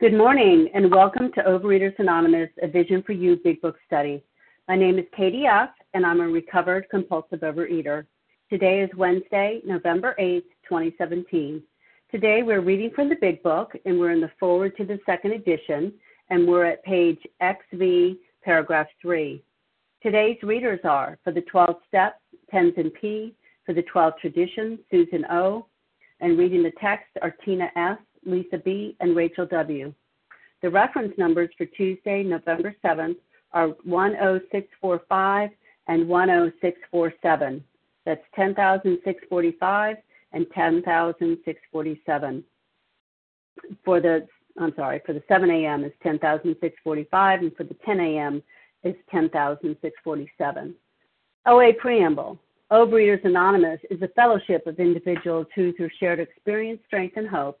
Good morning and welcome to Overeaters Anonymous, a Vision for You Big Book Study. My name is Katie F., and I'm a recovered compulsive overeater. Today is Wednesday, November 8th, 2017. Today we're reading from the Big Book, and we're in the foreword to the second edition, and we're at page XV, paragraph 3. Today's readers are, for the 12 steps, Tenzin P., for the 12 traditions, Susan O., and reading the text are Tina S., Lisa B., and Rachel W. The reference numbers for Tuesday, November 7th are 10645 and 10647. That's 10,645 and 10,647. For the I'm sorry, for the 7 a.m. is 10,645, and for the 10 a.m. is 10,647. OA Preamble. Overeaters Anonymous is a fellowship of individuals who, through shared experience, strength, and hope,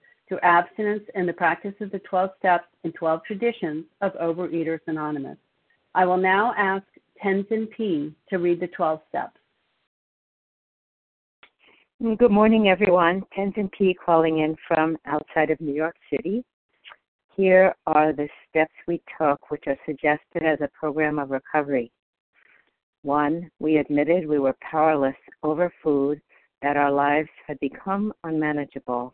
through abstinence and the practice of the 12 steps and 12 traditions of Overeaters Anonymous. I will now ask Tenzin P. to read the 12 steps. Good morning, everyone. Tenzin P. calling in from outside of New York City. Here are the steps we took, which are suggested as a program of recovery. One, we admitted we were powerless over food, that our lives had become unmanageable.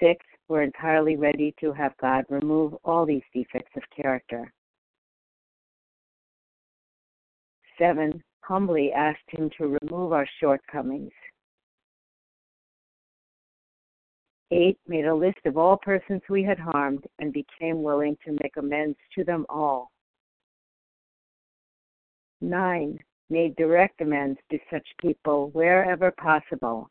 Six, we're entirely ready to have God remove all these defects of character. Seven, humbly asked Him to remove our shortcomings. Eight, made a list of all persons we had harmed and became willing to make amends to them all. 9. Made direct amends to such people wherever possible,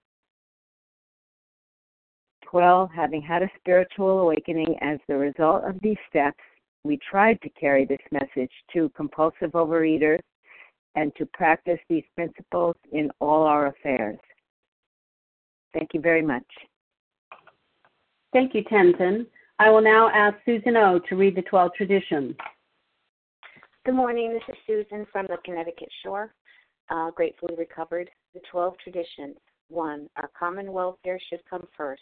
12. Having had a spiritual awakening as the result of these steps, we tried to carry this message to compulsive overeaters and to practice these principles in all our affairs. Thank you very much. Thank you, Tenzin. I will now ask Susan O. to read the 12 traditions. Good morning. This is Susan from the Connecticut Shore uh, gratefully recovered. The 12 traditions. 1. Our common welfare should come first.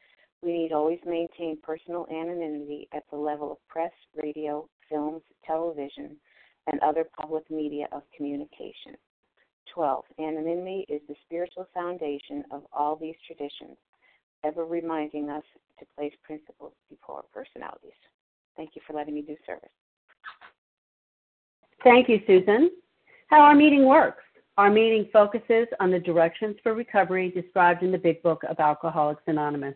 We need always maintain personal anonymity at the level of press, radio, films, television, and other public media of communication. 12. Anonymity is the spiritual foundation of all these traditions, ever reminding us to place principles before personalities. Thank you for letting me do service. Thank you, Susan. How our meeting works. Our meeting focuses on the directions for recovery described in the Big Book of Alcoholics Anonymous.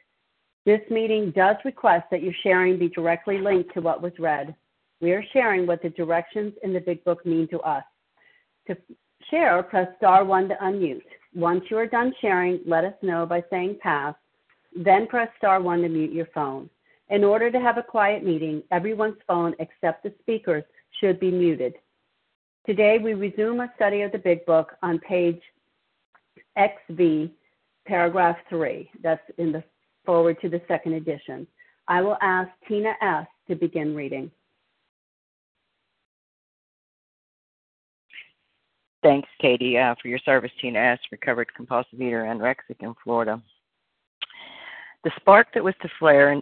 This meeting does request that your sharing be directly linked to what was read. We are sharing what the directions in the Big Book mean to us. To share, press star one to unmute. Once you are done sharing, let us know by saying pass, then press star one to mute your phone. In order to have a quiet meeting, everyone's phone except the speaker's should be muted. Today we resume a study of the Big Book on page XV, paragraph 3. That's in the foreword to the second edition. I will ask Tina S. to begin reading. Thanks, Katie, uh, for your service, Tina S., recovered compulsive eater, anorexic in Florida. The spark that was to flare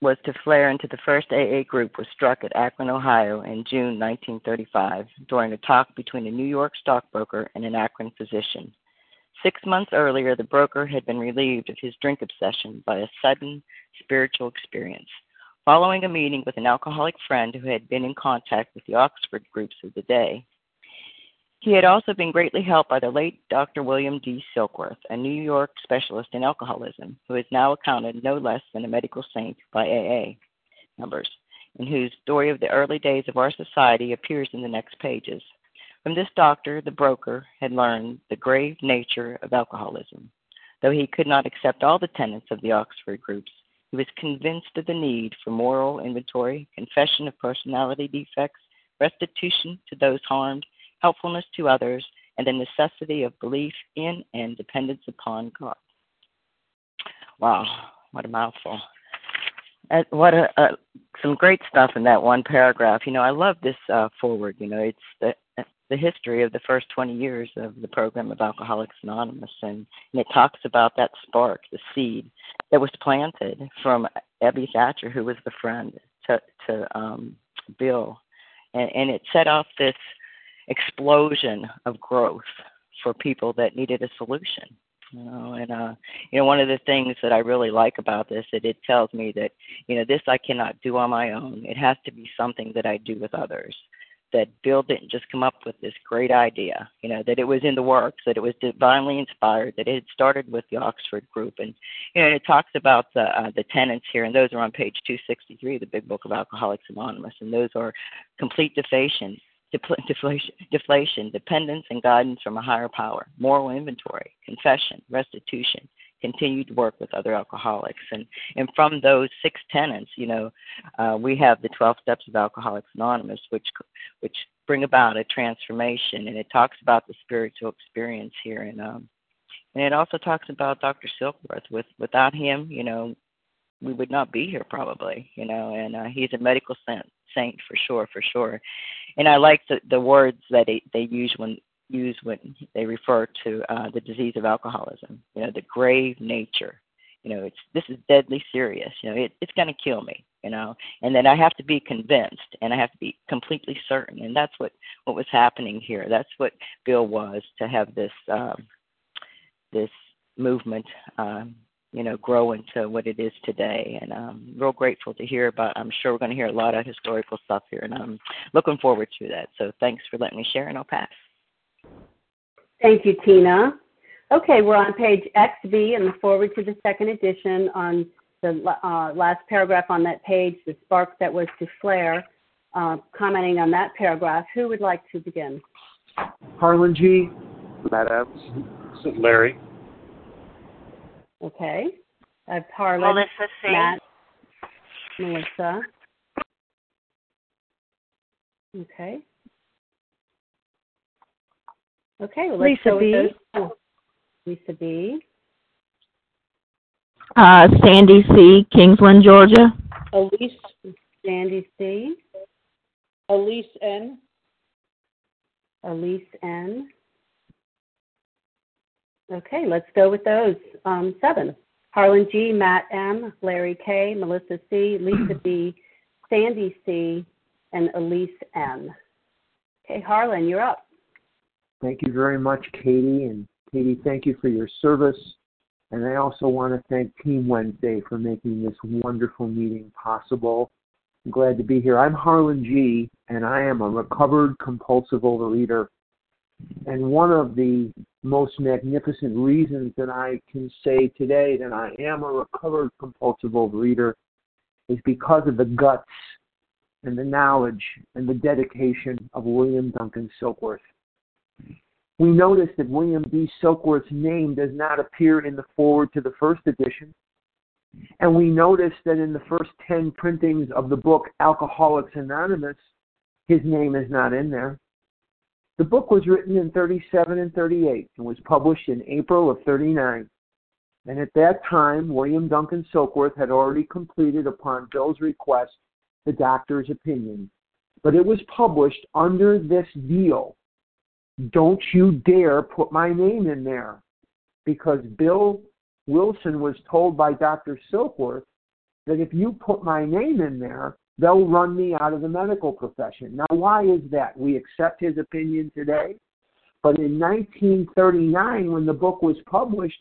was to flare into the first AA group was struck at Akron, Ohio in June 1935 during a talk between a New York stockbroker and an Akron physician. Six months earlier, the broker had been relieved of his drink obsession by a sudden spiritual experience. Following a meeting with an alcoholic friend who had been in contact with the Oxford groups of the day, he had also been greatly helped by the late Dr. William D. Silkworth, a New York specialist in alcoholism, who is now accounted no less than a medical saint by AA members, and whose story of the early days of our society appears in the next pages. From this doctor, the broker had learned the grave nature of alcoholism. Though he could not accept all the tenets of the Oxford groups, he was convinced of the need for moral inventory, confession of personality defects, restitution to those harmed, helpfulness to others, and the necessity of belief in and dependence upon God. Wow, what a mouthful. What a, some great stuff in that one paragraph. You know, I love this uh, foreword. You know, it's the the history of the first 20 years of the program of Alcoholics Anonymous, and, and it talks about that spark, the seed that was planted from Ebby Thatcher, who was the friend to to um, Bill, and, and it set off this explosion of growth for people that needed a solution. You know, and uh, you know, one of the things that I really like about this that it tells me that you know this I cannot do on my own. It has to be something that I do with others. That Bill didn't just come up with this great idea, you know, that it was in the works, that it was divinely inspired, that it had started with the Oxford group, and you know, it talks about the uh, the tenets here, and those are on page 263 of the Big Book of Alcoholics Anonymous, and those are complete deflation, deflation, deflation, dependence and guidance from a higher power, moral inventory, confession, restitution, continued to work with other alcoholics. And, and from those six tenants, you know, uh, we have the 12 steps of Alcoholics Anonymous, which, which bring about a transformation. And it talks about the spiritual experience here. And, um, and it also talks about Dr. Silkworth. With, without him, you know, we would not be here probably, you know, and uh, he's a medical saint, saint for sure, for sure. And I like the, the words that they, they use when use when they refer to uh, the disease of alcoholism. You know, the grave nature. You know, it's this is deadly serious. You know, it, it's going to kill me. You know, and then I have to be convinced, and I have to be completely certain. And that's what what was happening here. That's what Bill was to have this um, this movement. Um, you know, grow into what it is today. And I'm real grateful to hear about. I'm sure we're going to hear a lot of historical stuff here, and I'm looking forward to that. So thanks for letting me share, and I'll pass. Thank you, Tina. Okay, we're on page XV and the foreword to the second edition on the uh, last paragraph on that page, the spark that was to flare. Uh, commenting on that paragraph, who would like to begin? Harlan G. Matt Evans. Larry. Okay. I have Harlan. Melissa C. Matt. Melissa. Okay. Okay, well, let's Lisa go B. with those. Oh, Lisa B. Uh, Sandy C., Kingsland, Georgia. Elise, Sandy C. Elise N. Elise N. Okay, let's go with those. Um, seven. Harlan G, Matt M, Larry K, Melissa C, Lisa B, Sandy C, and Elise N. Okay, Harlan, you're up. Thank you very much, Katie. And Katie, thank you for your service. And I also want to thank Team Wednesday for making this wonderful meeting possible. I'm glad to be here. I'm Harlan G, and I am a recovered compulsive overeater. And one of the most magnificent reasons that I can say today that I am a recovered compulsive overeater is because of the guts and the knowledge and the dedication of William Duncan Silkworth. We notice that William D. Silkworth's name does not appear in the foreword to the first edition. And we notice that in the first 10 printings of the book Alcoholics Anonymous, his name is not in there. The book was written in 37 and 38 and was published in April of 39. And at that time, William Duncan Silkworth had already completed, upon Bill's request, the doctor's opinion. But it was published under this deal. Don't you dare put my name in there. Because Bill Wilson was told by Dr. Silkworth that if you put my name in there, they'll run me out of the medical profession. Now, why is that? We accept his opinion today. But in 1939, when the book was published,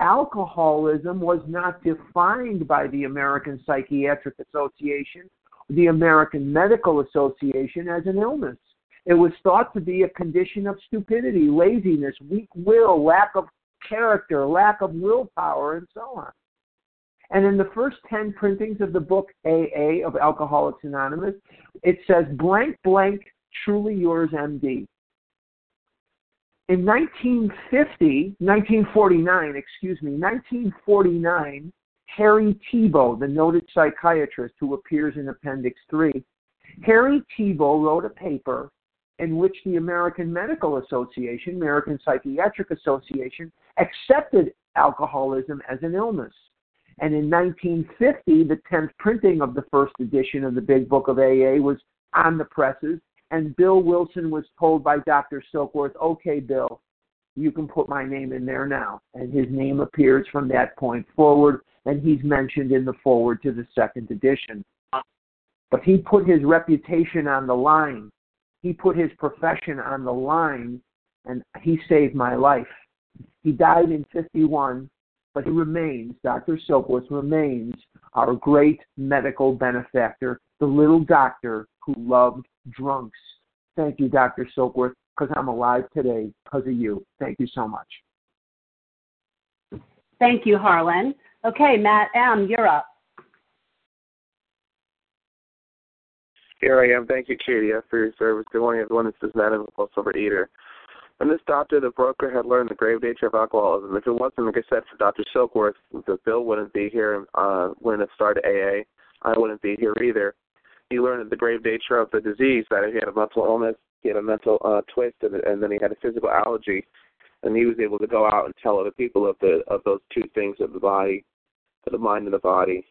alcoholism was not defined by the American Psychiatric Association, the American Medical Association as an illness. It was thought to be a condition of stupidity, laziness, weak will, lack of character, lack of willpower, and so on. And in the first 10 printings of the book AA of Alcoholics Anonymous, it says blank, blank, truly yours, MD. In 1950, 1949, excuse me, 1949, Harry Tiebout, the noted psychiatrist who appears in Appendix 3, Harry Tiebout wrote a paper in which the American Medical Association, American Psychiatric Association, accepted alcoholism as an illness. And in 1950, the 10th printing of the first edition of the Big Book of AA was on the presses, and Bill Wilson was told by Dr. Silkworth, okay, Bill, you can put my name in there now. And his name appears from that point forward, and he's mentioned in the foreword to the second edition. But he put his reputation on the line. He put his profession on the line, and he saved my life. He died in 51, but he remains, Dr. Silkworth remains our great medical benefactor, the little doctor who loved drunks. Thank you, Dr. Silkworth, because I'm alive today because of you. Thank you so much. Thank you, Harlan. Okay, Matt M., you're up. Here I am. Thank you, Katie, for your service. Good morning, everyone. This is Matt Evans, Overeater. When this doctor, the broker, had learned the grave nature of alcoholism, if it wasn't, like I said, for Dr. Silkworth, the bill wouldn't be here, and uh, wouldn't have started AA. I wouldn't be here either. He learned the grave nature of the disease, that he had a mental illness, he had a mental uh, twist, and, and then he had a physical allergy, and he was able to go out and tell other people of the of those two things of the body, of the mind and the body.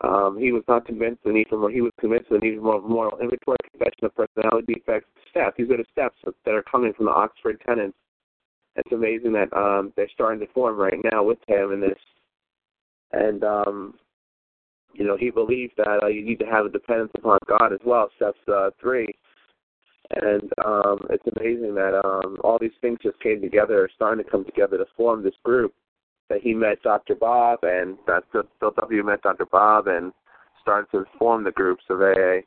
Um, he was not convinced the need for. He was convinced the need for more moral inventory, confession of personality defects, steps. These are the steps that are coming from the Oxford tenants. It's amazing that um, they're starting to form right now with him in this. And um, you know, he believed that uh, you need to have a dependence upon God as well. Steps uh, three. And um, it's amazing that um, all these things just came together, starting to come together to form this group that he met Dr. Bob and that Bill W. met Dr. Bob and started to form the groups of AA.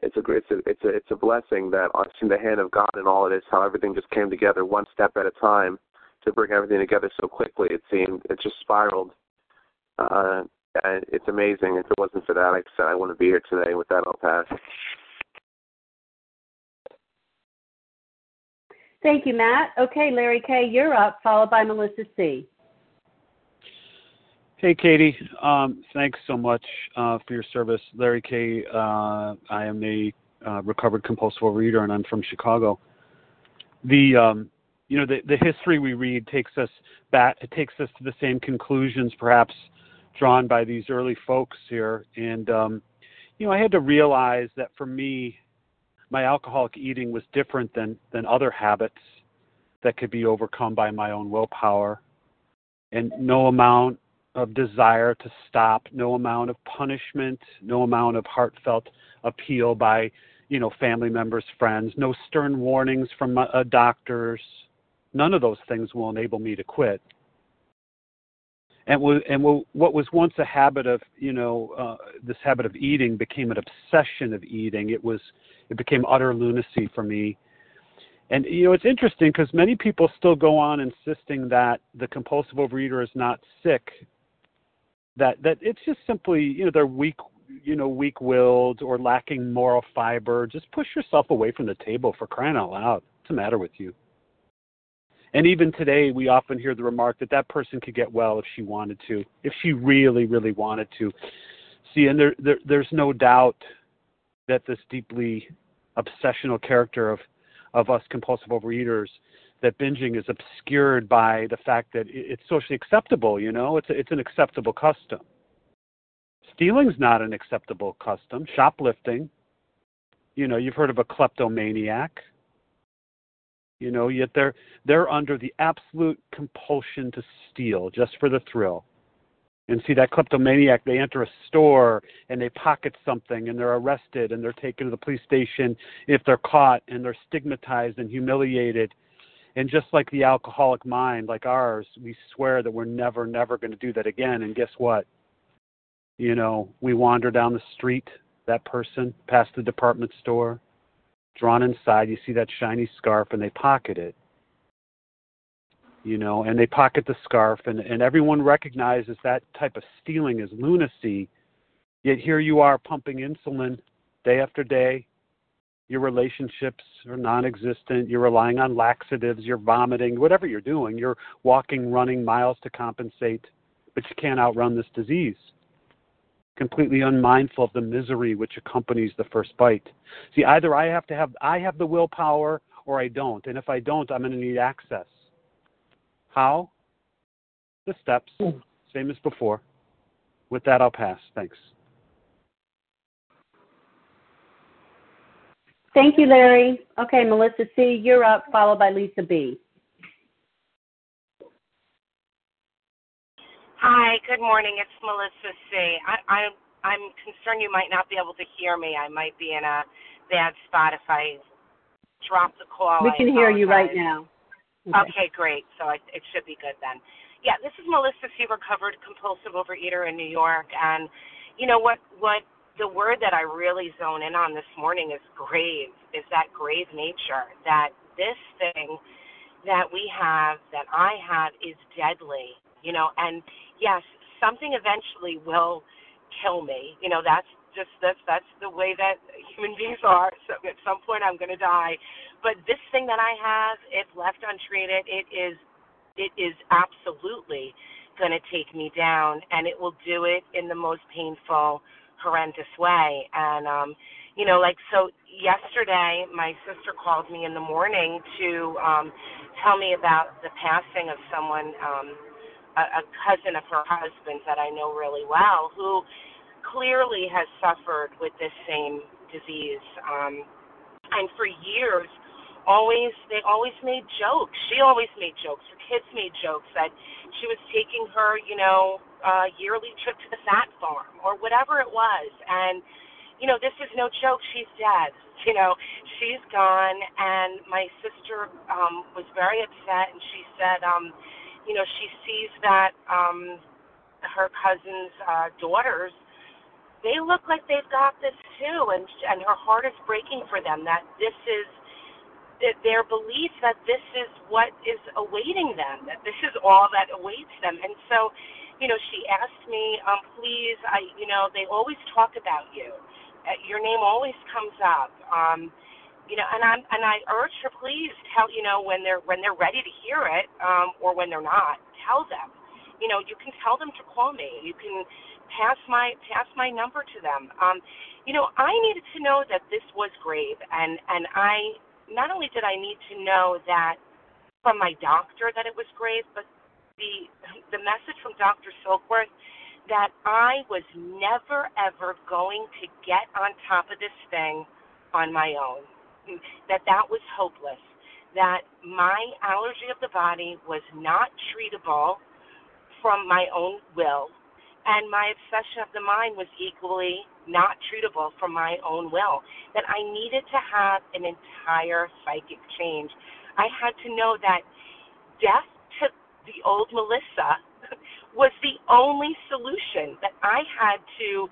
It's a it's a it's a it's a blessing that I've seen the hand of God in all of this, how everything just came together one step at a time to bring everything together so quickly. It seemed it just spiraled. Uh, and it's amazing. If it wasn't for that, I said, I wouldn't be here today. With that, I'll pass. Thank you, Matt. Okay, Larry K., you're up, followed by Melissa C. Hey, Katie. Um, thanks so much uh, for your service. Larry K. Uh, I am a uh, recovered compulsive reader, and I'm from Chicago. The um, you know the the history we read takes us back. It takes us to the same conclusions, perhaps drawn by these early folks here. And um, you know, I had to realize that for me, my alcoholic eating was different than than other habits that could be overcome by my own willpower. And no amount of desire to stop, no amount of punishment, no amount of heartfelt appeal by, you know, family members, friends, no stern warnings from uh, doctors. None of those things will enable me to quit. And, and what was once a habit of, you know, uh, this habit of eating became an obsession of eating. It was, it became utter lunacy for me. And you know, it's interesting because many people still go on insisting that the compulsive overeater is not sick that that it's just simply you know they're weak you know weak willed or lacking moral fiber. Just push yourself away from the table for crying out loud. What's the matter with you? And even today we often hear the remark that that person could get well if she wanted to if she really really wanted to. See and there, there there's no doubt that this deeply obsessional character of of us compulsive overeaters that binging is obscured by the fact that it's socially acceptable. You know, it's a, it's an acceptable custom. Stealing's not an acceptable custom. Shoplifting, you know, you've heard of a kleptomaniac. You know, yet they're they're under the absolute compulsion to steal just for the thrill. And see that kleptomaniac, they enter a store and they pocket something and they're arrested and they're taken to the police station if they're caught and they're stigmatized and humiliated and just like the alcoholic mind, like ours, we swear that we're never, never going to do that again. And guess what? You know, we wander down the street, that person, past the department store, drawn inside, you see that shiny scarf, and they pocket it. You know, and they pocket the scarf, and, and everyone recognizes that type of stealing as lunacy. Yet here you are pumping insulin day after day, your relationships are non existent, you're relying on laxatives, you're vomiting, whatever you're doing, you're walking, running miles to compensate, but you can't outrun this disease. Completely unmindful of the misery which accompanies the first bite. See, either I have to have I have the willpower or I don't. And if I don't, I'm gonna need access. How? The steps. Hmm. Same as before. With that I'll pass. Thanks. Thank you, Larry. Okay, Melissa C., you're up, followed by Lisa B. Hi, good morning. It's Melissa C. I, I, I'm concerned you might not be able to hear me. I might be in a bad spot if I drop the call. We can hear you right now. Okay, okay great. So I, it should be good then. Yeah, this is Melissa C., recovered compulsive overeater in New York, and you know what? What the word that I really zone in on this morning is grave, is that grave nature, that this thing that we have, that I have, is deadly, you know, and yes, something eventually will kill me. You know, that's just that's that's the way that human beings are. So at some point I'm gonna die. But this thing that I have, if left untreated, it is it is absolutely gonna take me down and it will do it in the most painful horrendous way. And um, you know, like so yesterday my sister called me in the morning to um tell me about the passing of someone um a, a cousin of her husband's that I know really well who clearly has suffered with this same disease. Um, and for years, always they always made jokes. She always made jokes. Her kids made jokes that she was taking her, you know, uh, yearly trip to the fat farm or whatever it was. And you know, this is no joke. She's dead. You know, she's gone. And my sister um, was very upset, and she said, um, you know, she sees that um, her cousin's uh, daughters they look like they've got this too, and and her heart is breaking for them. That this is that their belief that this is what is awaiting them, that this is all that awaits them. And so, you know, she asked me, um, please, I, you know, they always talk about you. Uh, your name always comes up. Um, you know, and I'm and I urge her, please tell you know when they're when they're ready to hear it, um, or when they're not, tell them. You know, you can tell them to call me. You can pass my pass my number to them. Um, you know, I needed to know that this was grave, and and I not only did I need to know that from my doctor that it was grave, but the the message from Dr. Silkworth that I was never ever going to get on top of this thing on my own. That that was hopeless. That my allergy of the body was not treatable from my own will and my obsession of the mind was equally not treatable from my own will. That I needed to have an entire psychic change. I had to know that death the old Melissa was the only solution. That I had to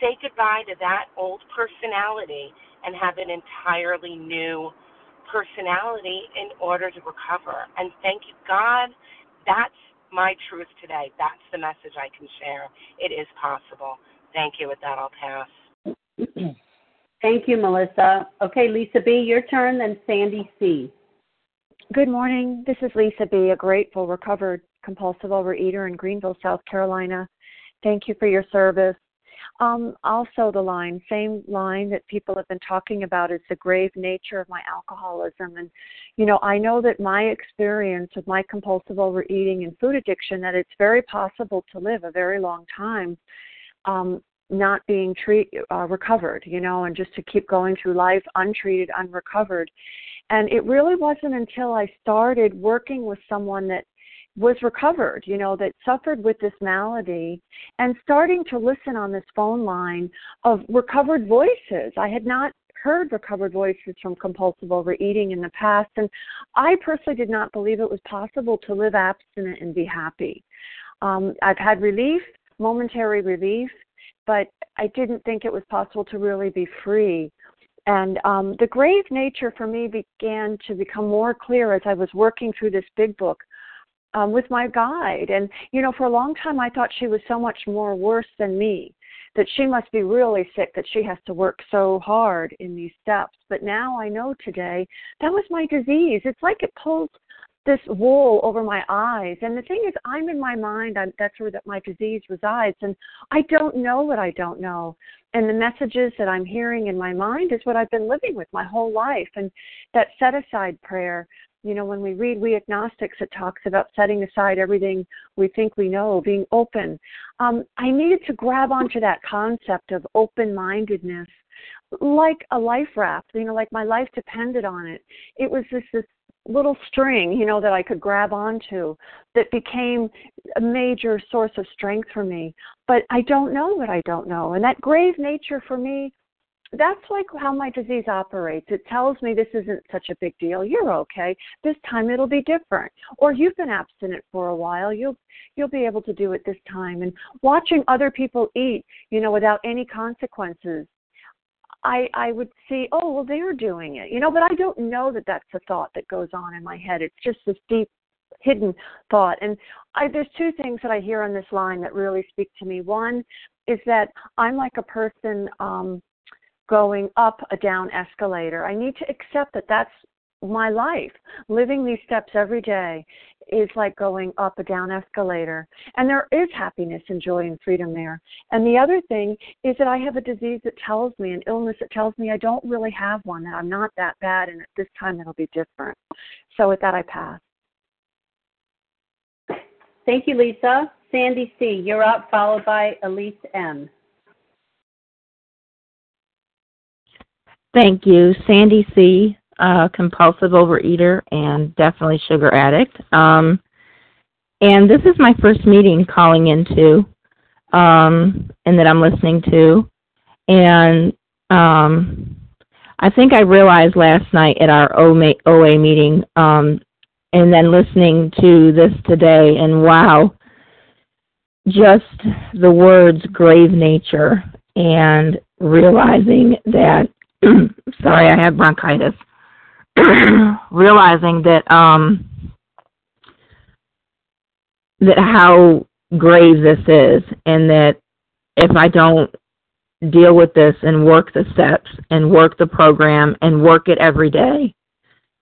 say goodbye to that old personality and have an entirely new personality in order to recover. And thank you, God, that's my truth today. That's the message I can share. It is possible. Thank you. With that, I'll pass. Thank you, Melissa. Okay, Lisa B., your turn, then Sandy C. Good morning. This is Lisa B., a grateful, recovered compulsive overeater in Greenville, South Carolina. Thank you for your service. Um, also, the line, same line that people have been talking about, is the grave nature of my alcoholism. And, you know, I know that my experience with my compulsive overeating and food addiction, that it's very possible to live a very long time um, not being treat, uh, recovered, you know, and just to keep going through life untreated, unrecovered. And it really wasn't until I started working with someone that was recovered, you know, that suffered with this malady and starting to listen on this phone line of recovered voices. I had not heard recovered voices from compulsive overeating in the past, and I personally did not believe it was possible to live abstinent and be happy. Um, I've had relief, momentary relief, but I didn't think it was possible to really be free. And um, the grave nature for me began to become more clear as I was working through this big book um, with my guide. And, you know, for a long time I thought she was so much more worse than me, that she must be really sick, that she has to work so hard in these steps. But now I know today that was my disease. It's like it pulls this wool over my eyes. And the thing is, I'm in my mind. I'm, that's where that my disease resides, and I don't know what I don't know. And the messages that I'm hearing in my mind is what I've been living with my whole life. And that set aside prayer you know, when we read We Agnostics, it talks about setting aside everything we think we know, being open. Um, I needed to grab onto that concept of open mindedness like a life raft, you know, like my life depended on it. It was this, this little string, you know, that I could grab onto that became a major source of strength for me. But I don't know what I don't know. And that grave nature for me that's like how my disease operates. It tells me this isn't such a big deal. You're okay. This time it'll be different. Or you've been abstinent for a while. You'll you'll be able to do it this time. And watching other people eat, you know, without any consequences, I I would see, oh well, they're doing it, you know. But I don't know that that's a thought that goes on in my head. It's just this deep hidden thought. And I, there's two things that I hear on this line that really speak to me. One is that I'm like a person. um going up a down escalator. I need to accept that that's my life. Living these steps every day is like going up a down escalator. And there is happiness and joy and freedom there. And the other thing is that I have a disease that tells me, an illness that tells me I don't really have one, that I'm not that bad, and at this time it'll be different. So with that, I pass. Thank you, Lisa. Sandy C., you're up, followed by Elise N. Thank you, Sandy C., uh, compulsive overeater and definitely sugar addict. Um, and this is my first meeting calling into um, and that I'm listening to. And um, I think I realized last night at our OA meeting um, and then listening to this today, and wow, just the words grave nature and realizing that sorry i had bronchitis realizing that um that how grave this is and that if i don't deal with this and work the steps and work the program and work it every day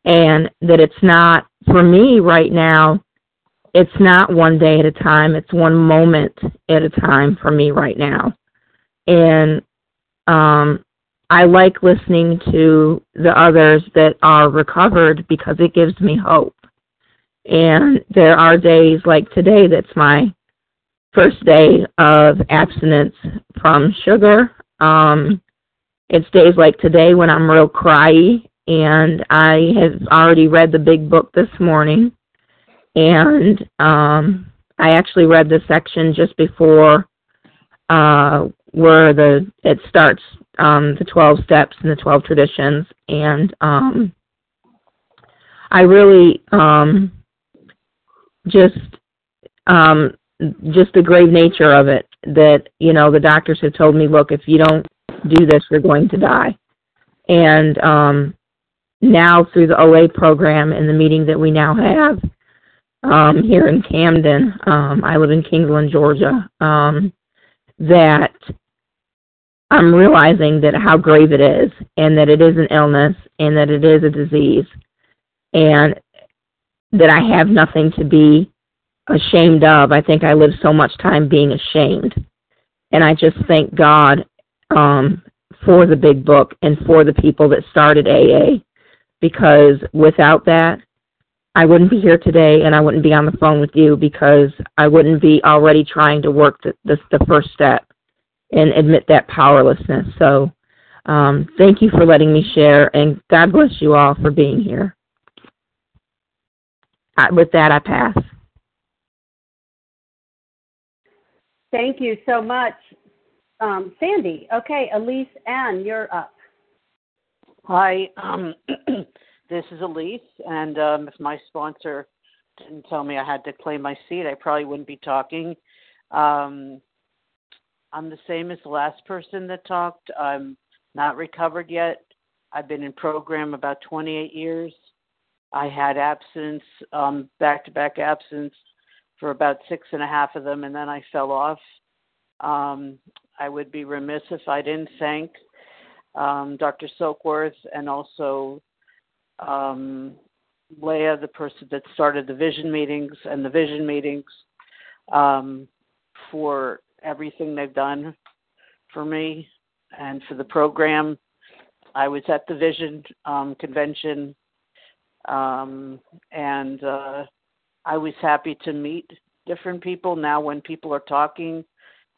and that it's not for me right now it's not one day at a time it's one moment at a time for me right now. And um i like listening to the others that are recovered because it gives me hope. And there are days like today that's my first day of abstinence from sugar. Um it's days like today when i'm real cryy and i have already read the big book this morning. And um, I actually read the section just before uh, where the it starts um, the 12 steps and the 12 traditions, and um, I really um, just um, just the grave nature of it that you know the doctors have told me, look, if you don't do this, you're going to die, and um, now through the OA program and the meeting that we now have um, here in Camden. Um, I live in Kingsland, Georgia. Um, that I'm realizing that how grave it is, and that it is an illness, and that it is a disease, and that I have nothing to be ashamed of. I think I live so much time being ashamed, and I just thank God um, for the big book and for the people that started AA, because without that, I wouldn't be here today and I wouldn't be on the phone with you because I wouldn't be already trying to work the, the, the first step and admit that powerlessness. So um, thank you for letting me share and God bless you all for being here. I, with that, I pass. Thank you so much, um, Sandy. Okay, Elise N., you're up. Hi. Um, This is Elise, and um, if my sponsor didn't tell me I had to claim my seat, I probably wouldn't be talking. Um, I'm the same as the last person that talked. I'm not recovered yet. I've been in program about 28 years. I had absence, um, back-to-back absence for about six and a half of them, and then I fell off. Um, I would be remiss if I didn't thank um, Dr. Silkworth and also um, Leah, the person that started the vision meetings and the vision meetings, um, for everything they've done for me and for the program. I was at the vision um, convention, um, and uh, I was happy to meet different people. Now, when people are talking,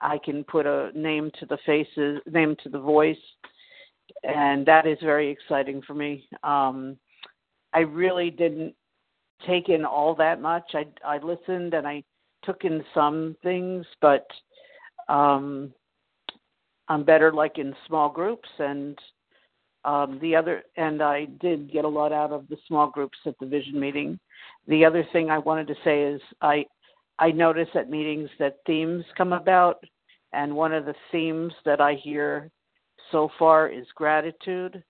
I can put a name to the faces, name to the voice, and that is very exciting for me. Um, I really didn't take in all that much. I I listened and I took in some things, but um, I'm better like in small groups and um, the other and I did get a lot out of the small groups at the vision meeting. The other thing I wanted to say is I I notice at meetings that themes come about and one of the themes that I hear so far is gratitude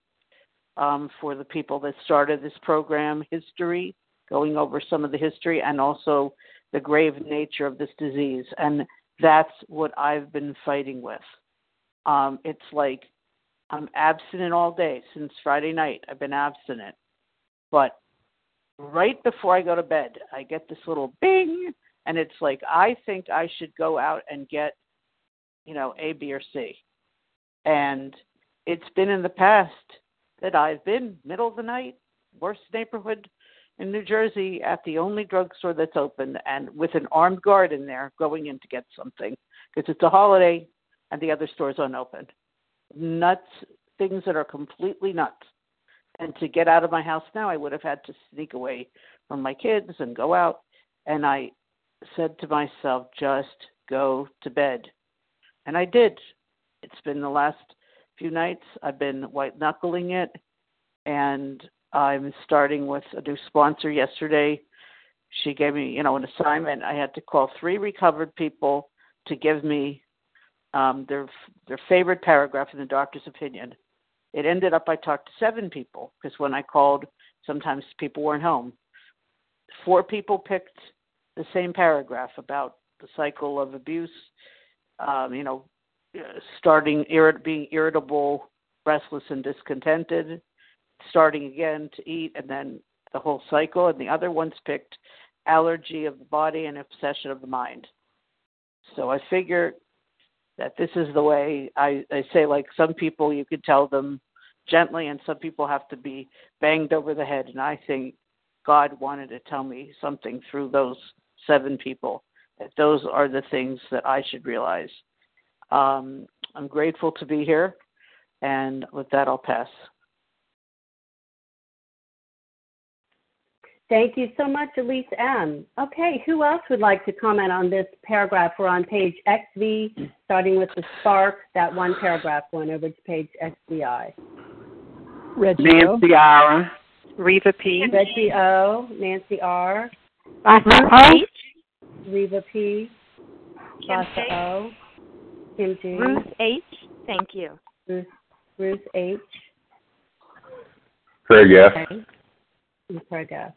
um, for the people that started this program, history, going over some of the history, and also the grave nature of this disease. And that's what I've been fighting with. Um, it's like I'm abstinent all day since Friday night. I've been abstinent. But right before I go to bed, I get this little bing, and it's like, I think I should go out and get, you know, A, B, or C. And it's been in the past that I've been middle of the night, worst neighborhood in New Jersey at the only drugstore that's open and with an armed guard in there going in to get something because it's a holiday and the other store's unopened. Nuts things that are completely nuts. And to get out of my house now, I would have had to sneak away from my kids and go out. And I said to myself, just go to bed. And I did. It's been the last few nights. I've been white knuckling it. And I'm starting with a new sponsor yesterday. She gave me, you know, an assignment. I had to call three recovered people to give me um, their their favorite paragraph in the doctor's opinion. It ended up I talked to seven people because when I called, sometimes people weren't home. Four people picked the same paragraph about the cycle of abuse. Um, you know, starting irrit- being irritable, restless, and discontented, starting again to eat, and then the whole cycle. And the other ones picked allergy of the body and obsession of the mind. So I figure that this is the way I, I say like some people you could tell them gently and some people have to be banged over the head and I think God wanted to tell me something through those seven people that those are the things that I should realize. Um, I'm grateful to be here and with that I'll pass. Thank you so much, Elise N. Okay, who else would like to comment on this paragraph? We're on page XV, starting with the spark, that one paragraph going over to page XVI. Reggie Nancy o. R. Reva P. Reggie O. Nancy R. Vasa O. Reva P. Vasa O. Kim G. Ruth H. Thank you. Ruth, Ruth H. Craig F. Okay. Craig F.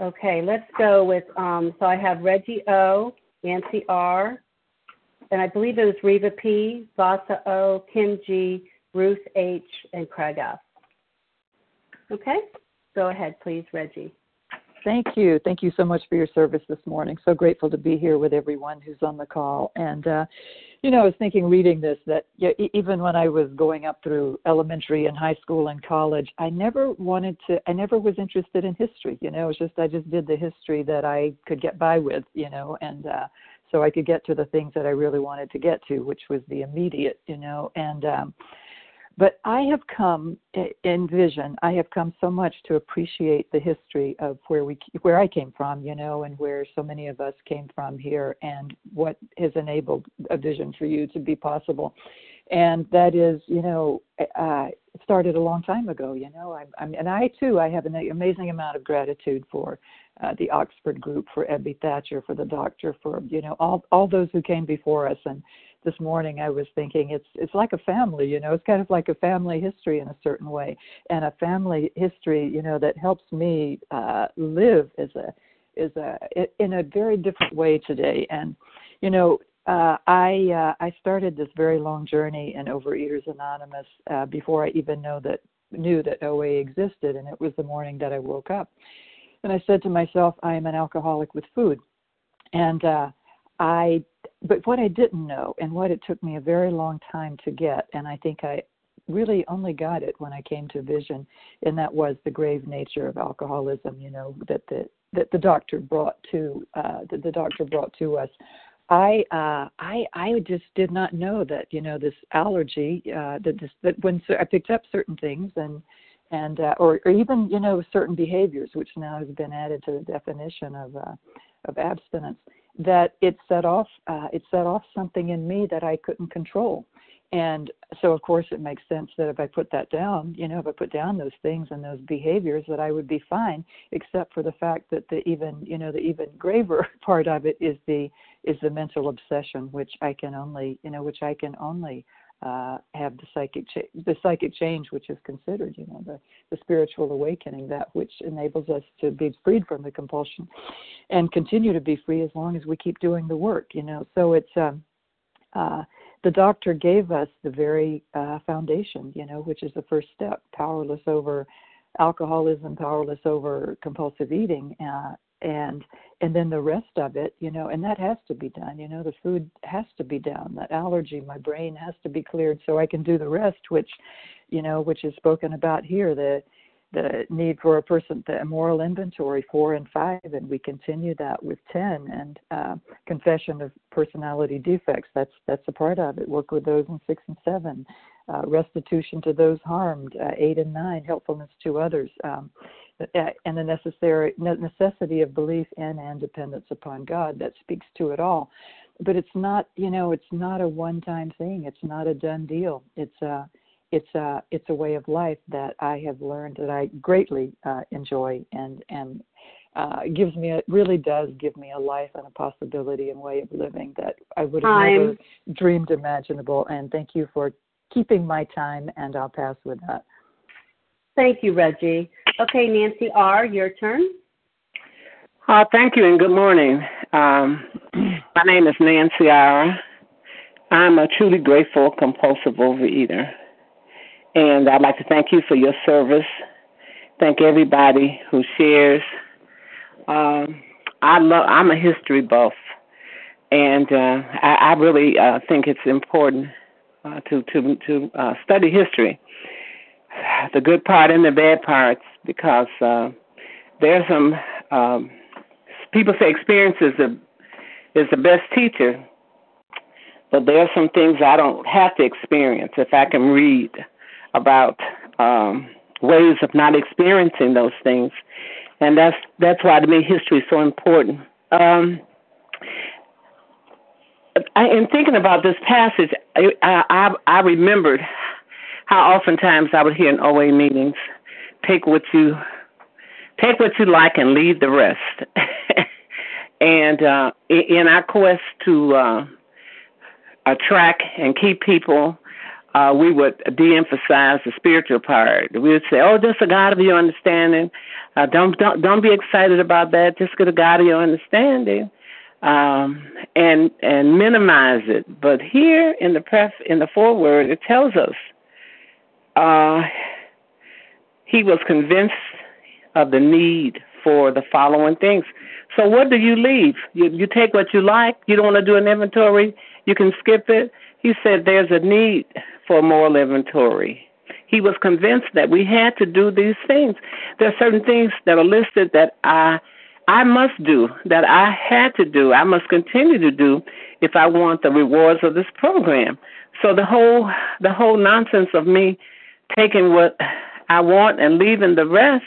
Okay, let's go with, um, so I have Reggie O, Nancy R, and I believe it was Reva P, Vasa O, Kim G, Ruth H, and Craig F. Okay, go ahead, please, Reggie. Thank you. Thank you so much for your service this morning. So grateful to be here with everyone who's on the call. And, uh, you know, I was thinking reading this that even when I was going up through elementary and high school and college, I never wanted to, I never was interested in history. You know, it was just, I just did the history that I could get by with, you know, and, uh, so I could get to the things that I really wanted to get to, which was the immediate, you know, and, um, but I have come in vision. I have come so much to appreciate the history of where we where I came from, you know, and where so many of us came from here, and what has enabled a vision for you to be possible. And that is, you know, uh, it started a long time ago. You know, I'm, I'm and I too, I have an amazing amount of gratitude for uh, the Oxford Group, for Ebby Thatcher, for the doctor, for you know all all those who came before us and this morning I was thinking it's it's like a family, you know, it's kind of like a family history in a certain way, and a family history, you know, that helps me uh, live as a is a in a very different way today. And you know, uh, I uh, I started this very long journey in Overeaters Anonymous uh, before I even know that knew that OA existed, and it was the morning that I woke up, and I said to myself, I am an alcoholic with food, and uh, I but what I didn't know and what it took me a very long time to get, and I think I really only got it when I came to vision, and that was the grave nature of alcoholism. You know that the that the doctor brought to uh, that the doctor brought to us. I uh, I I just did not know that you know this allergy uh, that this that when I picked up certain things and and uh, or, or even you know certain behaviors which now has been added to the definition of uh, of abstinence that it set off uh, it set off something in me that I couldn't control. And so, of course, it makes sense that if I put that down, you know, if I put down those things and those behaviors, that I would be fine. Except for the fact that the even, you know, the even graver part of it is the is the mental obsession, which I can only, you know, which I can only uh, have the psychic cha- the psychic change, which is considered, you know, the, the spiritual awakening, that which enables us to be freed from the compulsion, and continue to be free as long as we keep doing the work, you know. So it's um, uh, the doctor gave us the very uh, foundation, you know, which is the first step: powerless over alcoholism, powerless over compulsive eating, uh, and and then the rest of it you know and that has to be done you know the food has to be down that allergy my brain has to be cleared so i can do the rest which you know which is spoken about here the the need for a person the moral inventory four and five and we continue that with ten and uh, confession of personality defects that's that's a part of it work with those in six and seven uh, restitution to those harmed, uh, eight and nine, helpfulness to others, um, and the necessary necessity of belief in and dependence upon God. That speaks to it all. But it's not, you know, it's not a one-time thing. It's not a done deal. It's a it's a it's a way of life that I have learned that I greatly uh, enjoy and and uh, gives me a, really does give me a life and a possibility and way of living that I would have time. never dreamed imaginable. And thank you for keeping my time. And I'll pass with that. Thank you, Reggie. Okay, Nancy R., your turn. Uh, thank you and good morning. Um, my name is Nancy R. I'm a truly grateful compulsive overeater. And I'd like to thank you for your service. Thank everybody who shares um, I love. I'm a history buff, and uh, I, I really uh, think it's important uh, to to to uh, study history, the good part and the bad parts, because uh, there's some um, people say experience is the is the best teacher, but there are some things I don't have to experience if I can read about um, ways of not experiencing those things and that's that's why to me history is so important. Um, I, in thinking about this passage, I, I I remembered how oftentimes I would hear in OA meetings, "Take what you take what you like and leave the rest." and uh, in our quest to uh, attract and keep people uh, we would de-emphasize the spiritual part. We would say, "Oh, just a God of your understanding. Uh, don't don't don't be excited about that. Just get a God of your understanding, um, and and minimize it." But here in the pref in the foreword, it tells us uh, he was convinced of the need for the following things. So what do you leave? You you take what you like. You don't want to do an inventory. You can skip it. He said there's a need for moral inventory. He was convinced that we had to do these things. There are certain things that are listed that I I must do, that I had to do, I must continue to do if I want the rewards of this program. So the whole the whole nonsense of me taking what I want and leaving the rest,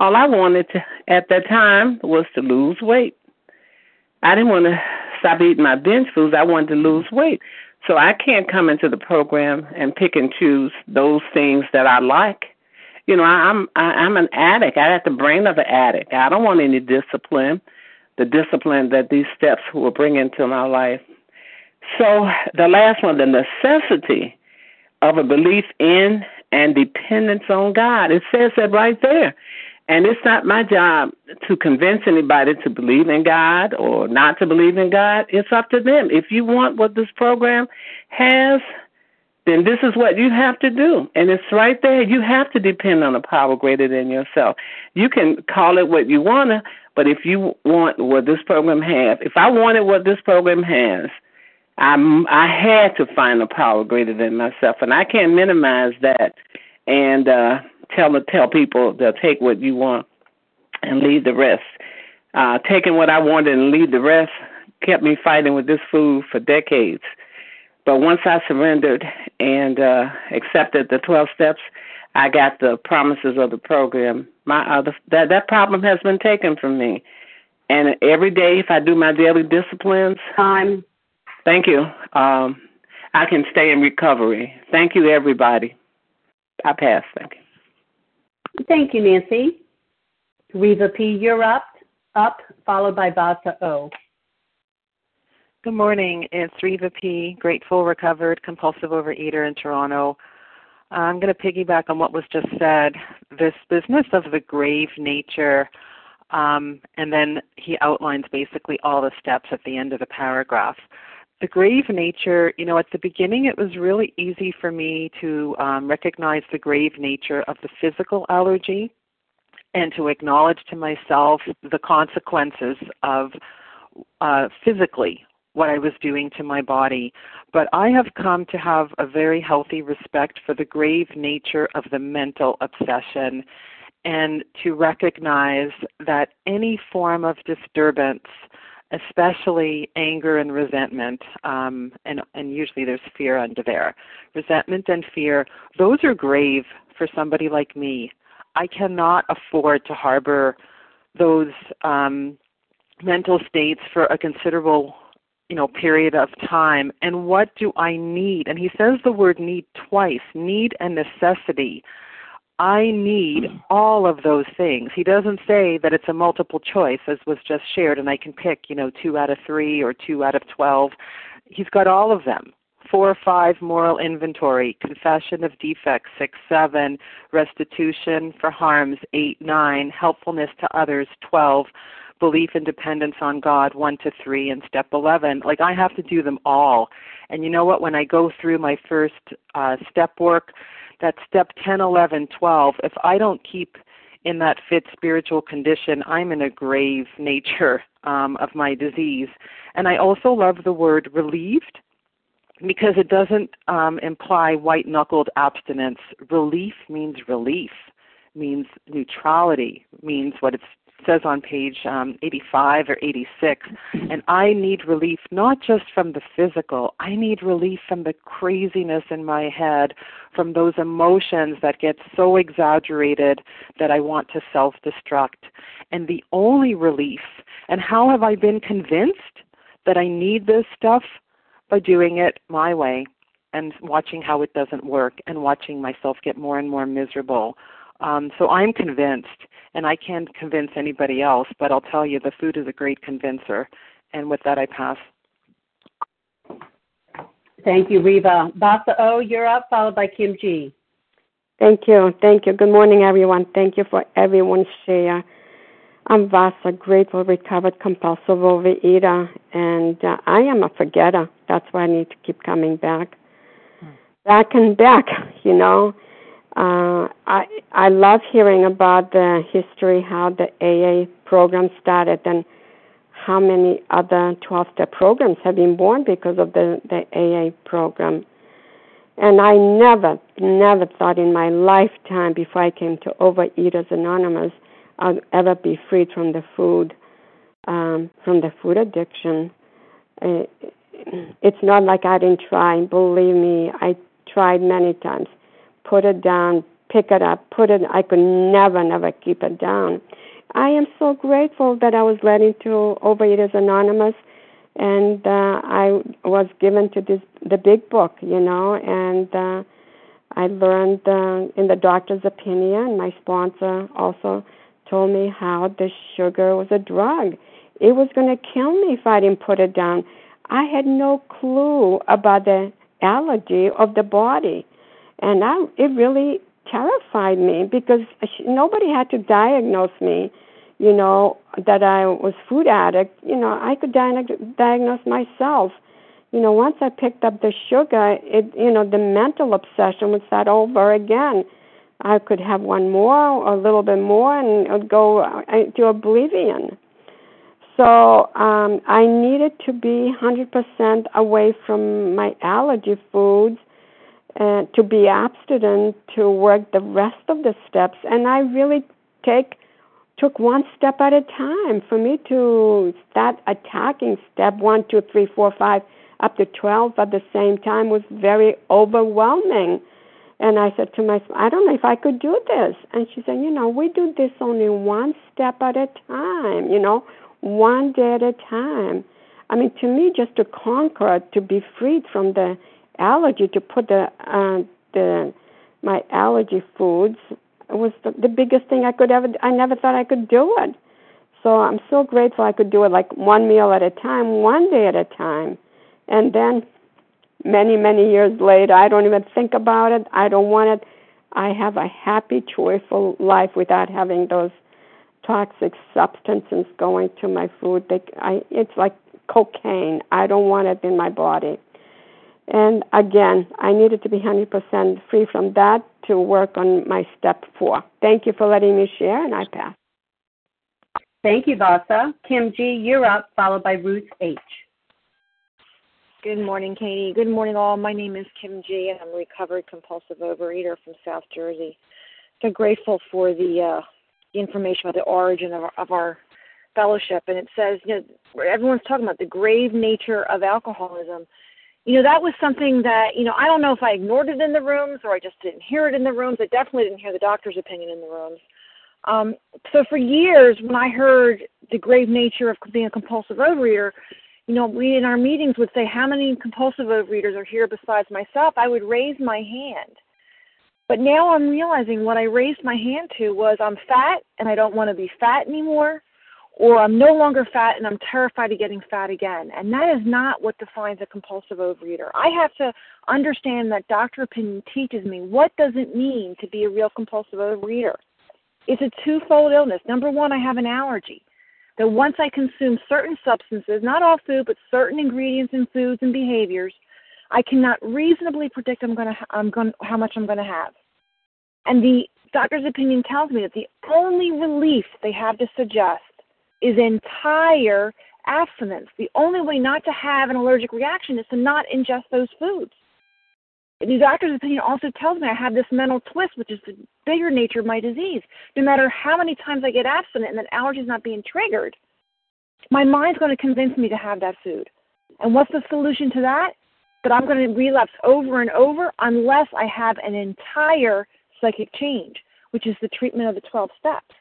all I wanted to at that time was to lose weight. I didn't want to stop eating my binge foods. I wanted to lose weight. So I can't come into the program and pick and choose those things that I like. You know, I'm I, I'm an addict. I have the brain of an addict. I don't want any discipline, the discipline that these steps will bring into my life. So the last one, the necessity of a belief in and dependence on God. It says that right there. And it's not my job to convince anybody to believe in God or not to believe in God. It's up to them. If you want what this program has, then this is what you have to do. And it's right there. You have to depend on a power greater than yourself. You can call it what you want to, but if you want what this program has, if I wanted what this program has, I'm, I had to find a power greater than myself. And I can't minimize that. And, uh, tell tell people they'll take what you want and leave the rest. Uh, taking what I wanted and leave the rest kept me fighting with this food for decades. But once I surrendered and uh, accepted the 12 steps, I got the promises of the program. My other that that problem has been taken from me. And every day, if I do my daily disciplines, time. Thank you. Um, I can stay in recovery. Thank you, everybody. I pass. Thank you. Thank you, Nancy. Reva P., you're up, up, followed by Vasa O. Good morning. It's Reva P., grateful, recovered, compulsive overeater in Toronto. I'm going to piggyback on what was just said. This business of the grave nature, um, and then he outlines basically all the steps at the end of the paragraph the grave nature, you know, at the beginning it was really easy for me to um, recognize the grave nature of the physical allergy and to acknowledge to myself the consequences of uh, physically what I was doing to my body. But I have come to have a very healthy respect for the grave nature of the mental obsession and to recognize that any form of disturbance especially anger and resentment, um, and and usually there's fear under there. Resentment and fear; those are grave for somebody like me. I cannot afford to harbor those um, mental states for a considerable you know period of time and what do i need and he says the word need twice need and necessity i need all of those things he doesn't say that it's a multiple choice as was just shared and i can pick you know two out of three or two out of twelve he's got all of them four or five moral inventory confession of defects six seven restitution for harms eight nine helpfulness to others twelve belief and dependence on God, 1 to 3, and step 11. Like, I have to do them all. And you know what? When I go through my first uh, step work, that step 10, 11, 12, if I don't keep in that fit spiritual condition, I'm in a grave nature um, of my disease. And I also love the word relieved because it doesn't um, imply white knuckled abstinence. Relief means relief, means neutrality, means what it's says on page um, 85 or 86. And I need relief not just from the physical, I need relief from the craziness in my head, from those emotions that get so exaggerated that I want to self destruct. And the only relief, and how have I been convinced that I need this stuff? By doing it my way and watching how it doesn't work and watching myself get more and more miserable. Um, so I'm convinced and I can't convince anybody else, but I'll tell you the food is a great convincer. And with that, I pass. Thank you, Reva. Vasa O, you're up, followed by Kim G. Thank you. Thank you. Good morning, everyone. Thank you for everyone's share. I'm Vasa, grateful, recovered, compulsive overeater, and uh, I am a forgetter. That's why I need to keep coming back. Back and back, you know. Uh, I I love hearing about the history, how the AA program started, and how many other 12-step programs have been born because of the the AA program. And I never, never thought in my lifetime before I came to Overeaters Anonymous I'd ever be freed from the food, um, from the food addiction. It's not like I didn't try. Believe me, I tried many times put it down, pick it up, put it. I could never, never keep it down. I am so grateful that I was led into Overeaters Anonymous, and uh, I was given to this the big book, you know, and uh, I learned uh, in the doctor's opinion. My sponsor also told me how the sugar was a drug. It was going to kill me if I didn't put it down. I had no clue about the allergy of the body and I, it really terrified me because nobody had to diagnose me you know that i was food addict. You know i could diagnose myself. You know once i picked up the sugar it you know the mental obsession would start over again. I could have one more a little bit more and it would go uh, to oblivion. So um i needed to be 100% away from my allergy foods uh, to be abstinent to work the rest of the steps. And i really take took one step at a time. For me to start attacking step one two three four five up to twelve at the same time was very overwhelming. And i said to myself i don't know if i could do this. And she said you know we do this only one step at a time you know one day at a time. I mean to me just to conquer to be freed from the allergy to put the uh, the my allergy foods was the, the biggest thing I could ever. I never thought I could do it. So I'm so grateful I could do it like one meal at a time, one day at a time, and then many many years later, I don't even think about it. I don't want it. I have a happy, joyful life without having those toxic substances going to my food. They, I, it's like cocaine. I don't want it in my body. And again, I needed to be 100% free from that to work on my step four. Thank you for letting me share, and I pass. Thank you, Vasa. Kim G., you're up, followed by Ruth H. Good morning, Katie. Good morning, all. My name is Kim G., and I'm a recovered compulsive overeater from South Jersey. So grateful for the, uh, information about the origin of our, of our fellowship, and it says, you know, everyone's talking about the grave nature of alcoholism. You know, that was something that, you know, I don't know if I ignored it in the rooms or I just didn't hear it in the rooms. I definitely didn't hear the doctor's opinion in the rooms. Um, so for years, when I heard the grave nature of being a compulsive overeater, you know, we in our meetings would say, How many compulsive overeaters are here besides myself? I would raise my hand. But now I'm realizing what I raised my hand to was I'm fat and I don't want to be fat anymore, or I'm no longer fat and I'm terrified of getting fat again. And that is not what defines a compulsive overeater. I have to understand that doctor opinion teaches me what does it mean to be a real compulsive overeater. It's a twofold illness. Number one, I have an allergy that once I consume certain substances, not all food, but certain ingredients in foods and behaviors, I cannot reasonably predict I'm going to I'm going how much I'm going to have. And the doctor's opinion tells me that the only relief they have to suggest is entire abstinence. The only way not to have an allergic reaction is to not ingest those foods. The doctor's opinion also tells me I have this mental twist, which is the bigger nature of my disease. No matter how many times I get abstinent and that allergy is not being triggered, my mind's going to convince me to have that food. And what's the solution to that? That I'm going to relapse over and over unless I have an entire psychic change, which is the treatment of the 12 steps.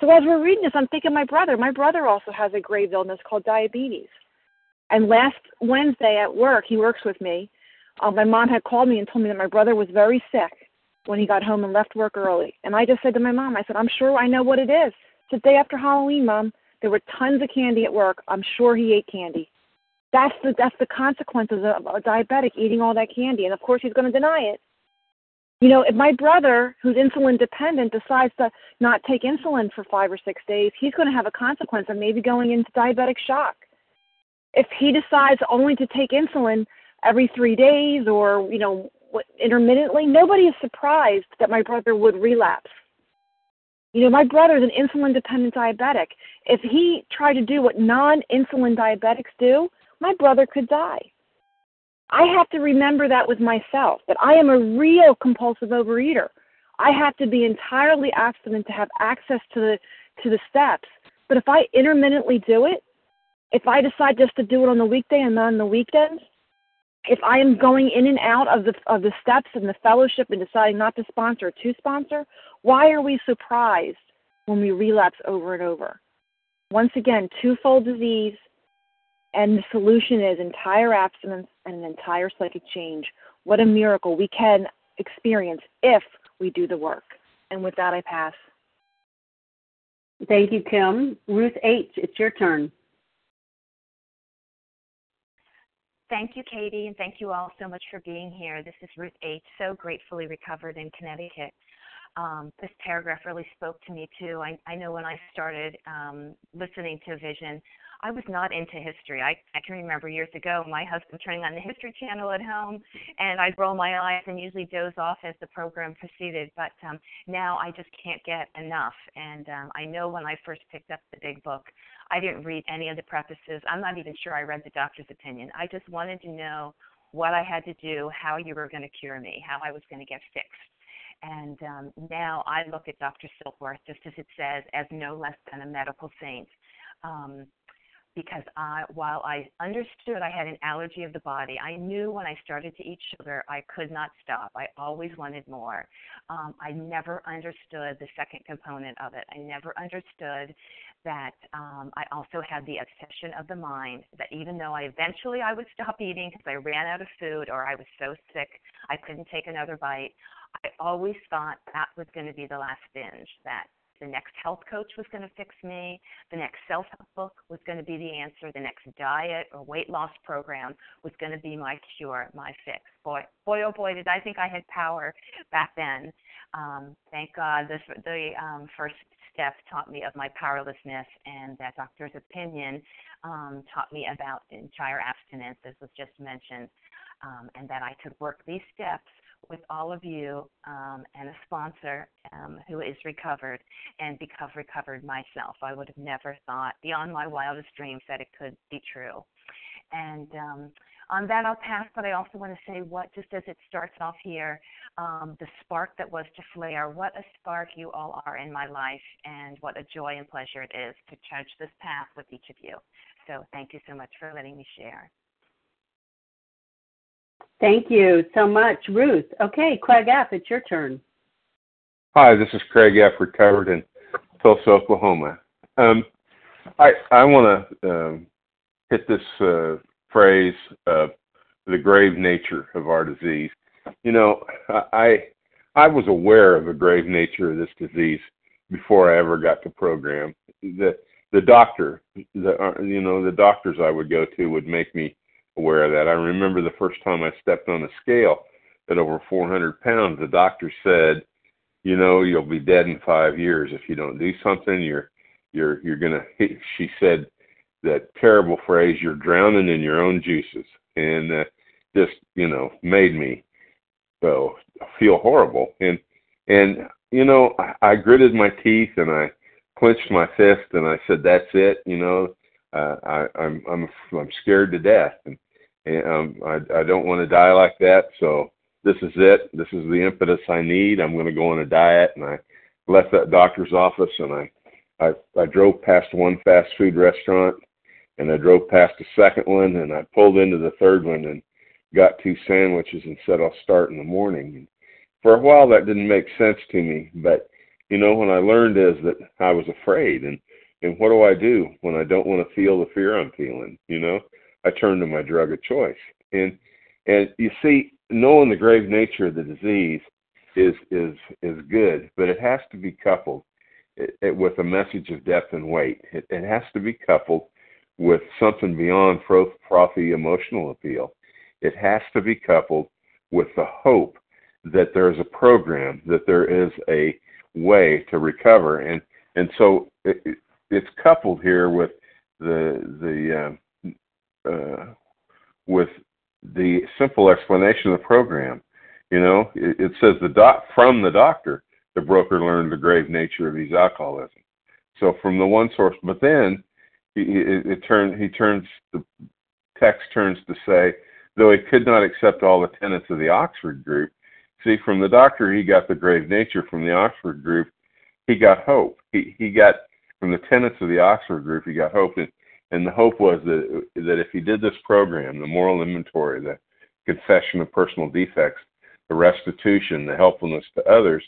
So as we're reading this, I'm thinking my brother. My brother also has a grave illness called diabetes. And last Wednesday at work, he works with me. Uh, my mom had called me and told me that my brother was very sick when he got home and left work early. And I just said to my mom, I said, I'm sure I know what it is. It's the day after Halloween, Mom. There were tons of candy at work. I'm sure he ate candy. That's the that's the consequences of a diabetic eating all that candy. And of course, he's going to deny it. You know, if my brother, who's insulin dependent, decides to not take insulin for five or six days, he's going to have a consequence of maybe going into diabetic shock. If he decides only to take insulin every three days or, you know, intermittently, nobody is surprised that my brother would relapse. You know, my brother is an insulin dependent diabetic. If he tried to do what non insulin diabetics do, my brother could die. I have to remember that with myself, that I am a real compulsive overeater. I have to be entirely abstinent to have access to the to the steps. But if I intermittently do it, if I decide just to do it on the weekday and not on the weekends, if I am going in and out of the of the steps and the fellowship and deciding not to sponsor or to sponsor, why are we surprised when we relapse over and over? Once again, twofold disease, and the solution is entire abstinence and an entire psychic change. What a miracle we can experience if we do the work. And with that, I pass. Thank you, Kim. Ruth H., it's your turn. Thank you, Katie, and thank you all so much for being here. This is Ruth H., so gratefully recovered in Connecticut. Um, this paragraph really spoke to me too. I, I know when I started um, listening to Vision, I was not into history. I, I can remember years ago my husband turning on the History Channel at home, and I'd roll my eyes and usually doze off as the program proceeded. But um, now I just can't get enough. And um, I know when I first picked up the big book, I didn't read any of the prefaces. I'm not even sure I read the doctor's opinion. I just wanted to know what I had to do, how you were going to cure me, how I was going to get fixed. And um, now I look at Dr. Silkworth, just as it says, as no less than a medical saint. Um, because I, while I understood I had an allergy of the body, I knew when I started to eat sugar, I could not stop. I always wanted more. Um, I never understood the second component of it. I never understood that um, I also had the obsession of the mind. That even though I eventually I would stop eating because I ran out of food or I was so sick I couldn't take another bite, I always thought that was going to be the last binge. That the next health coach was going to fix me. The next self help book was going to be the answer. The next diet or weight loss program was going to be my cure, my fix. Boy, boy, oh boy, did I think I had power back then. Um, thank God the um, first step taught me of my powerlessness, and that doctor's opinion um, taught me about entire abstinence, as was just mentioned, um, and that I could work these steps with all of you um, and a sponsor um, who is recovered and become recovered myself. I would have never thought beyond my wildest dreams that it could be true. And um, On that, I'll pass, but I also want to say what, just as it starts off here, um, the spark that was to flare, what a spark you all are in my life, and what a joy and pleasure it is to trudge this path with each of you. So thank you so much for letting me share. Thank you so much, Ruth. Okay, Craig F., it's your turn. Hi, this is Craig F., recovered in Tulsa, Oklahoma. Um, I I want to um, hit this uh, phrase of the grave nature of our disease. You know, I I was aware of the grave nature of this disease before I ever got the program. The the doctor, the uh, you know, the doctors I would go to would make me aware of that. I remember the first time I stepped on a scale at over 400 pounds, the doctor said, you know, you'll be dead in five years if you don't do something. You're you're you're gonna. She said that terrible phrase, "You're drowning in your own juices," and uh, just you know made me so feel horrible. And and you know, I, I gritted my teeth and I clenched my fist and I said, "That's it." You know, uh, I, I'm I'm I'm scared to death, and um, I I don't want to die like that. So this is it. This is the impetus I need. I'm going to go on a diet, and I left that doctor's office and I I, I drove past one fast food restaurant and I drove past the second one and I pulled into the third one and got two sandwiches and said I'll start in the morning. And for a while that didn't make sense to me, but you know when I learned is that I was afraid and and what do I do when I don't want to feel the fear I'm feeling? You know, I turn to my drug of choice. And and you see, knowing the grave nature of the disease is is is good, but it has to be coupled it, it, with a message of depth and weight. It, it has to be coupled with something beyond frothy emotional appeal. It has to be coupled with the hope that there is a program, that there is a way to recover, and and so it, it's coupled here with the the uh, uh, with the simple explanation of the program. You know, it, it says the doc from the doctor the broker learned the grave nature of his alcoholism. So from the one source, but then he, it, it turn, he turns the text turns to say, though he could not accept all the tenets of the Oxford group. See, from the doctor, he got the grave nature. From the Oxford group, he got hope. He he got from the tenets of the Oxford group, he got hope, and and the hope was that that if he did this program, the moral inventory, the confession of personal defects, the restitution, the helpfulness to others,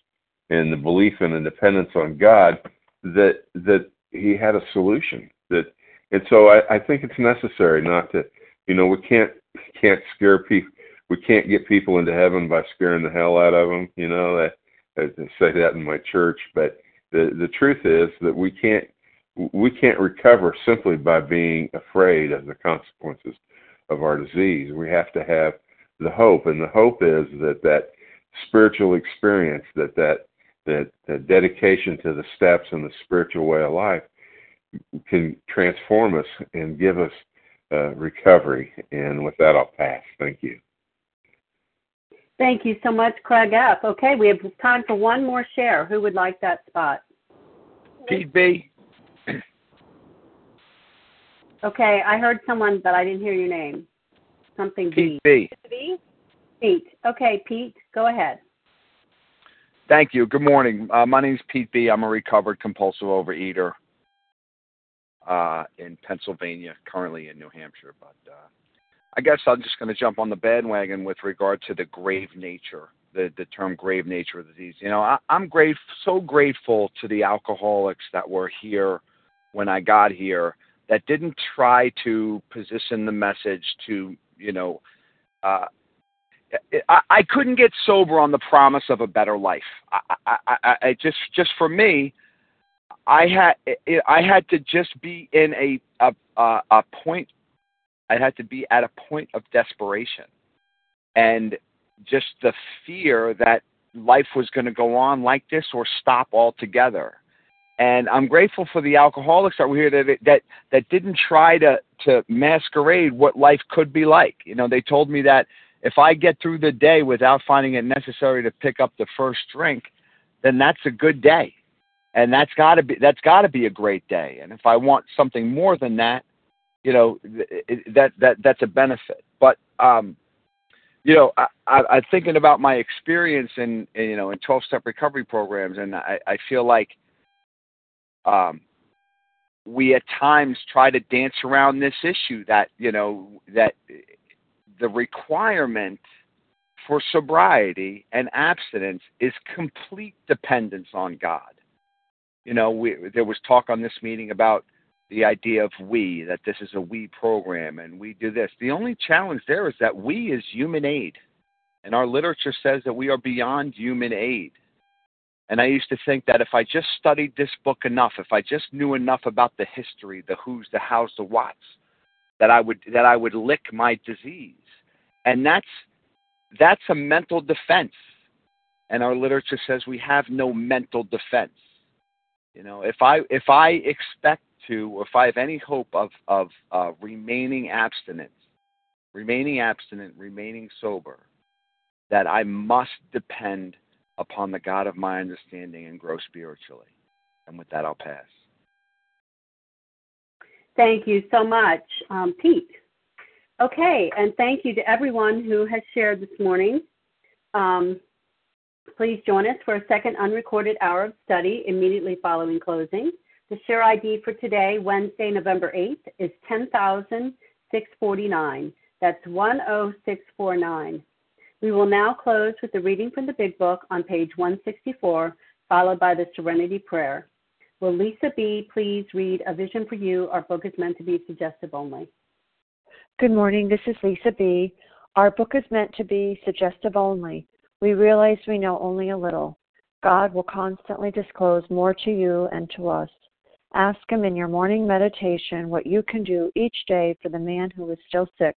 and the belief in a dependence on God that that he had a solution. That and so I, I think it's necessary not to you know we can't can't scare people we can't get people into heaven by scaring the hell out of them you know I, I say that in my church. But the the truth is that we can't we can't recover simply by being afraid of the consequences of our disease we have to have the hope and the hope is that that spiritual experience that that that, that dedication to the steps and the spiritual way of life can transform us and give us uh, recovery. And with that, I'll pass. Thank you. Thank you so much, Craig F. Okay, we have time for one more share. Who would like that spot? Pete B. Okay, I heard someone, but I didn't hear your name. Something Pete B. B. Pete. Okay, Pete, go ahead. Thank you. Good morning. Uh, my name is Pete B. I'm a recovered compulsive overeater uh, in Pennsylvania, currently in New Hampshire. But uh, I guess I'm just going to jump on the bandwagon with regard to the grave nature, the, the term grave nature of the disease. You know, I, I'm great, so grateful to the alcoholics that were here when I got here that didn't try to position the message to, you know, uh, I, I couldn't get sober on the promise of a better life. I, I, I, I just just for me, I had I had to just be in a a a, a point. I had to be at a point of desperation, and just the fear that life was going to go on like this or stop altogether. And I'm grateful for the alcoholics that were here that that that didn't try to to masquerade what life could be like. You know, they told me that if I get through the day without finding it necessary to pick up the first drink, then that's a good day. And that's got to be that's got to be a great day. And if I want something more than that, you know, that that that's a benefit. but um, you know, I, I, I'm thinking about my experience in, in you know in 12 step recovery programs, and I, I feel like um, we at times try to dance around this issue that you know that the requirement for sobriety and abstinence is complete dependence on God. You know, we, there was talk on this meeting about the idea of we, that this is a we program and we do this. The only challenge there is that we is human aid. And our literature says that we are beyond human aid. And I used to think that if I just studied this book enough, if I just knew enough about the history, the who's, the how's, the what's, that I would that I would lick my disease. And that's that's a mental defense. And our literature says we have no mental defense. You know, if I if I expect to, or if I have any hope of of uh, remaining abstinent, remaining abstinent, remaining sober, that I must depend upon the God of my understanding and grow spiritually. And with that, I'll pass. Thank you so much, um, Pete. Okay, and thank you to everyone who has shared this morning. Um, please join us for a second unrecorded hour of study immediately following closing. The share ID for today, Wednesday, November 8th, is 10,649. That's 10649. We will now close with the reading from the Big Book on page 164, followed by the Serenity Prayer. Will Lisa B. please read A Vision for You? Our book is meant to be suggestive only. Good morning. This is Lisa B. Our book is meant to be suggestive only. We realize we know only a little. God will constantly disclose more to you and to us. Ask Him in your morning meditation what you can do each day for the man who is still sick.